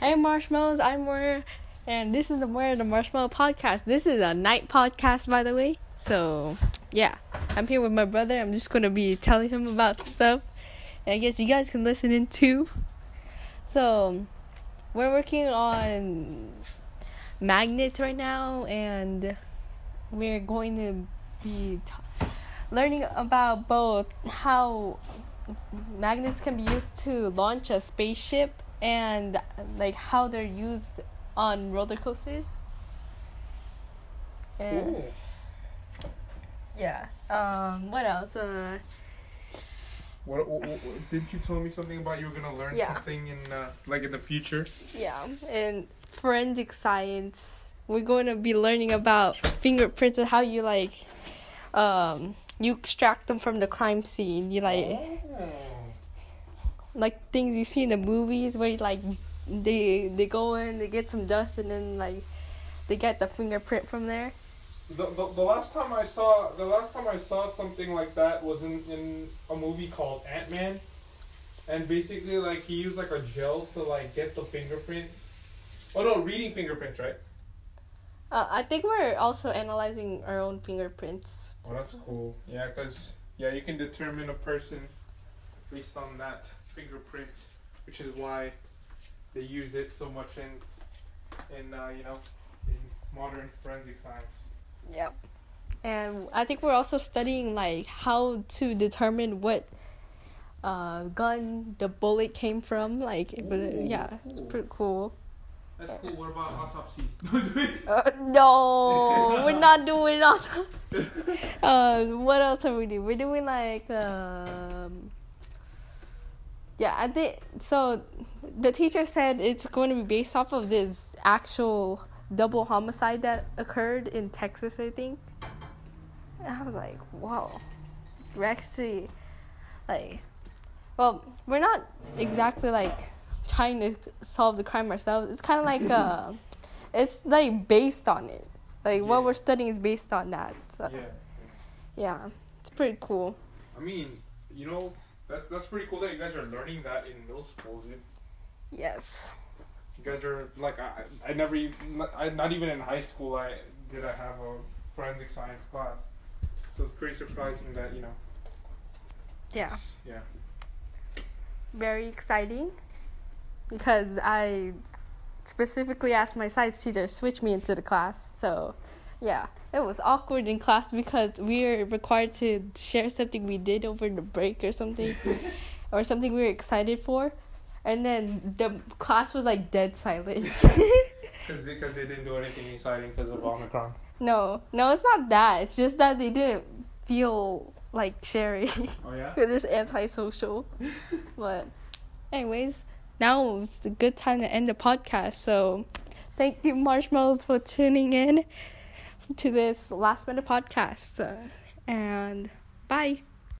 Hey marshmallows, I'm Moira, and this is the Moira the Marshmallow podcast. This is a night podcast, by the way. So, yeah, I'm here with my brother. I'm just gonna be telling him about stuff. And I guess you guys can listen in too. So, we're working on magnets right now, and we're going to be learning about both how magnets can be used to launch a spaceship and like how they're used on roller coasters. And yeah. Um. What else? Uh. What, what, what- didn't you tell me something about you were gonna learn Yeah. something in uh, like in the future? Yeah. And forensic science. We're going to be learning about fingerprints and how you like, um, you extract them from the crime scene. You like. Like things you see in the movies where like they they go in they get some dust and then like they get the fingerprint from there The, the, the last time I saw the last time I saw something like that was in, in a movie called Ant Man, and basically like he used like a gel to like get the fingerprint. Oh no, reading fingerprints, right? uh, i think we're also analyzing our own fingerprints Oh, that's cool. Yeah, cause yeah, you can determine a person based on that fingerprint, which is why they use it so much in in uh, you know in modern forensic science. yep and i think we're also studying like how to determine what uh gun the bullet came from like but uh, yeah it's pretty cool That's cool. What about autopsies? uh, no we're not doing autopsies. uh, what else are we doing? We're doing like um, yeah, I think so. The teacher said it's going to be based off of this actual double homicide that occurred in Texas, I think. And I was like, wow, we're actually like, well, we're not exactly like trying to solve the crime ourselves. It's kind of like uh, it's like based on it. Like what we're studying is based on that. So yeah. yeah, it's pretty cool. I mean, you know, that that's pretty cool that you guys are learning that in middle school, dude. Yes. You guys are like I I never even I not even in high school I did I have a forensic science class. So it's pretty surprising that you know. Yeah. Yeah. Very exciting because I specifically asked my science teacher to switch me into the class. So, yeah, it was awkward in class because we were required to share something we did over the break or something, or something we were excited for. And then the class was like dead silent. Because they, cause they didn't do anything exciting because of Omicron. no, no, it's not that. It's just that they didn't feel like sharing. Oh yeah. It is antisocial. but, anyways, now it's a good time to end the podcast. So, thank you, Marshmallows, for tuning in to this last minute podcast. Uh, and bye.